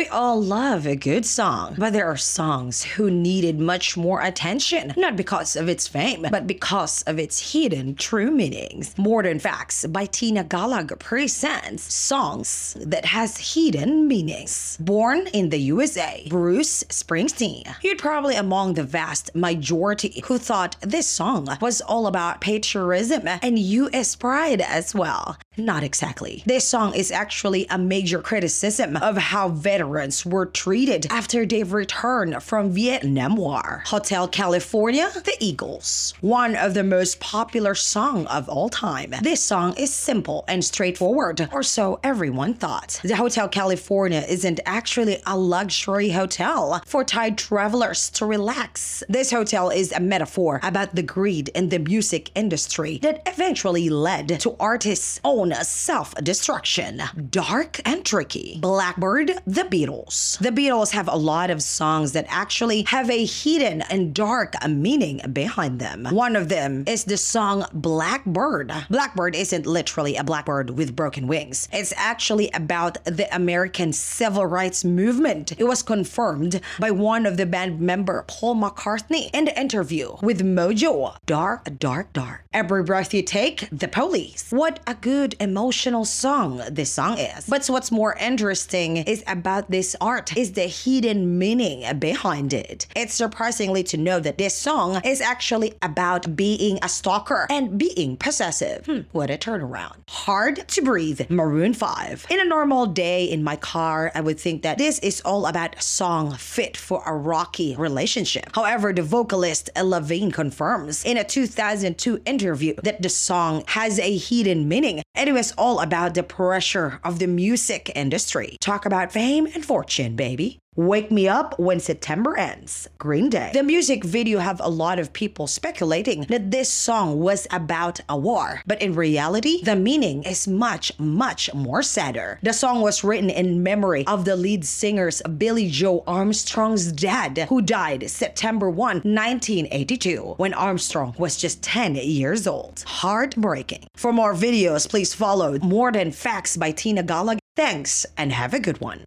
We all love a good song, but there are songs who needed much more attention, not because of its fame, but because of its hidden true meanings. More Than Facts by Tina Gallagher presents songs that has hidden meanings. Born in the USA, Bruce Springsteen. You'd probably among the vast majority who thought this song was all about patriotism and US pride as well. Not exactly. This song is actually a major criticism of how veterans were treated after they've returned from Vietnam War. Hotel California, The Eagles. One of the most popular song of all time. This song is simple and straightforward, or so everyone thought. The Hotel California isn't actually a luxury hotel for Thai travelers to relax. This hotel is a metaphor about the greed in the music industry that eventually led to artists' own self-destruction. Dark and tricky. Blackbird, The Beatles. The Beatles have a lot of songs that actually have a hidden and dark meaning behind them. One of them is the song Blackbird. Blackbird isn't literally a blackbird with broken wings. It's actually about the American civil rights movement. It was confirmed by one of the band member Paul McCartney in the interview with Mojo. Dark, dark, dark. Every breath you take, the police. What a good emotional song this song is. But what's more interesting is about this art is the hidden meaning behind it. It's surprisingly to know that this song is actually about being a stalker and being possessive. Hmm, what a turnaround. Hard to breathe, Maroon 5. In a normal day in my car, I would think that this is all about song fit for a rocky relationship. However, the vocalist Levine confirms in a 2002 interview that the song has a hidden meaning and it was all about the pressure of the music industry. Talk about fame and fortune, baby. Wake Me Up When September Ends, Green Day. The music video have a lot of people speculating that this song was about a war, but in reality, the meaning is much, much more sadder. The song was written in memory of the lead singer's Billie Joe Armstrong's dad, who died September 1, 1982, when Armstrong was just 10 years old. Heartbreaking. For more videos, please follow More Than Facts by Tina Gallagher. Thanks, and have a good one.